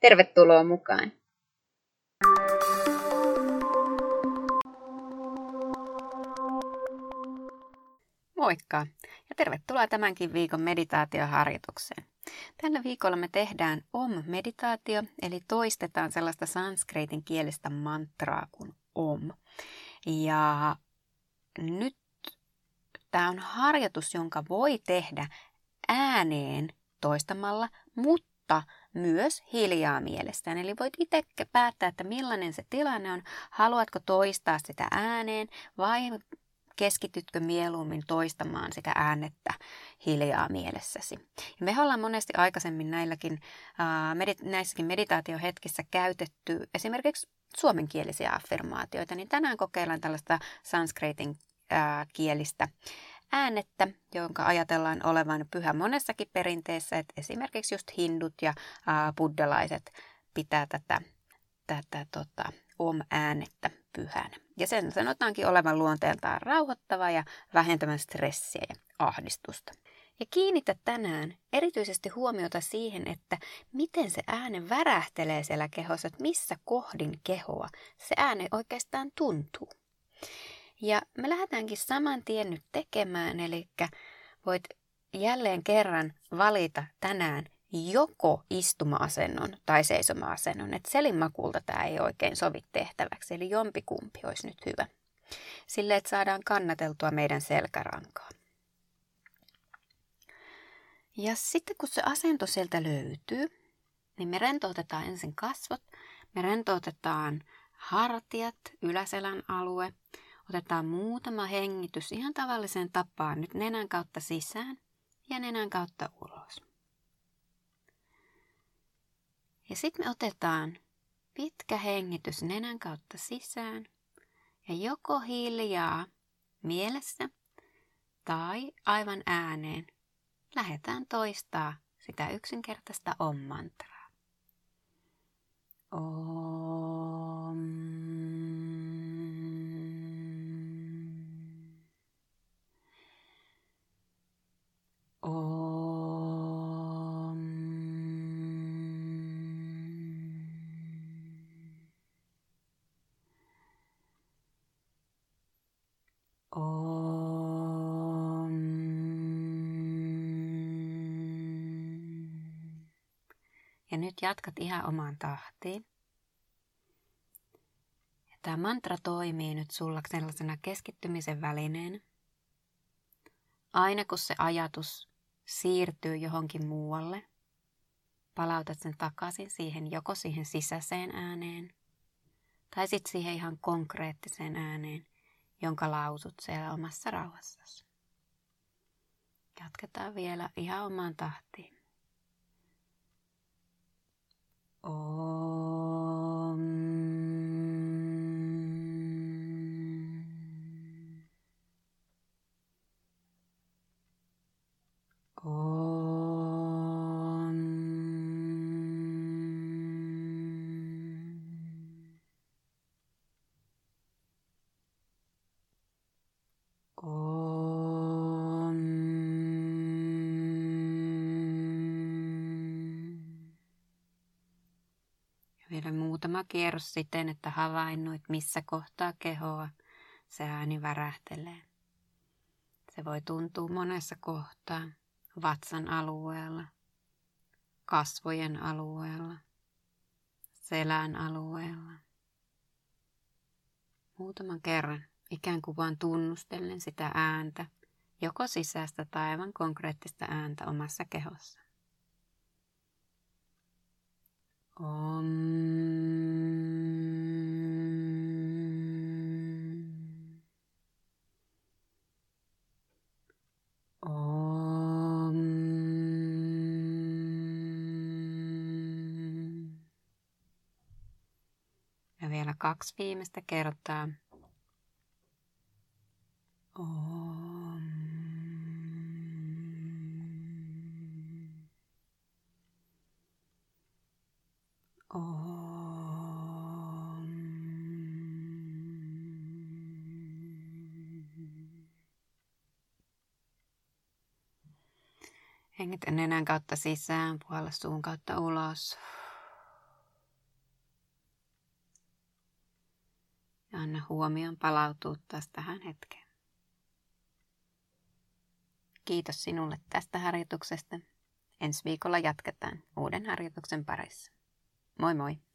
Tervetuloa mukaan! Moikka ja tervetuloa tämänkin viikon meditaatioharjoitukseen. Tällä viikolla me tehdään OM-meditaatio, eli toistetaan sellaista sanskritin kielistä mantraa kuin OM. Ja nyt tämä on harjoitus, jonka voi tehdä ääneen toistamalla, mutta myös hiljaa mielestään. Eli voit itse päättää, että millainen se tilanne on. Haluatko toistaa sitä ääneen vai keskitytkö mieluummin toistamaan sitä äänettä hiljaa mielessäsi. Ja me ollaan monesti aikaisemmin näilläkin, äh, medit- näissäkin meditaatiohetkissä käytetty esimerkiksi suomenkielisiä affirmaatioita, niin tänään kokeillaan tällaista sanskritin kielistä äänettä, jonka ajatellaan olevan pyhä monessakin perinteessä, että esimerkiksi just hindut ja äh, buddhalaiset pitää tätä, tätä tota, om-äänettä pyhänä. Ja sen sanotaankin olevan luonteeltaan rauhoittava ja vähentämään stressiä ja ahdistusta. Ja kiinnitä tänään erityisesti huomiota siihen, että miten se ääne värähtelee siellä kehossa, että missä kohdin kehoa se ääne oikeastaan tuntuu. Ja me lähdetäänkin saman tien nyt tekemään, eli voit jälleen kerran valita tänään joko istuma-asennon tai seisoma-asennon. Että selimakulta tämä ei oikein sovi tehtäväksi, eli jompikumpi olisi nyt hyvä. Sille, että saadaan kannateltua meidän selkärankaa. Ja sitten kun se asento sieltä löytyy, niin me rentoutetaan ensin kasvot, me rentoutetaan hartiat, yläselän alue, otetaan muutama hengitys ihan tavalliseen tapaan nyt nenän kautta sisään ja nenän kautta ulos. Ja sitten me otetaan pitkä hengitys nenän kautta sisään ja joko hiljaa mielessä tai aivan ääneen lähdetään toistaa sitä yksinkertaista om-mantraa. Om. Nyt jatkat ihan omaan tahtiin. Ja tämä mantra toimii nyt sulla sellaisena keskittymisen välineen. Aina kun se ajatus siirtyy johonkin muualle, palautat sen takaisin siihen joko siihen sisäiseen ääneen tai sitten siihen ihan konkreettiseen ääneen, jonka lausut siellä omassa rauhassasi. Jatketaan vielä ihan omaan tahtiin. Om. Muutama kierros siten, että havainnoit, missä kohtaa kehoa se ääni värähtelee. Se voi tuntua monessa kohtaa, vatsan alueella, kasvojen alueella, selän alueella. Muutaman kerran ikään kuin vain tunnustellen sitä ääntä, joko sisäistä tai aivan konkreettista ääntä omassa kehossa. Om. Kaksi viimeistä kertaa. Om. Om. Hengitä nenän kautta sisään, puhalla suun kautta ulos. Ja anna huomion palautua taas tähän hetkeen. Kiitos sinulle tästä harjoituksesta. Ensi viikolla jatketaan uuden harjoituksen parissa. Moi moi!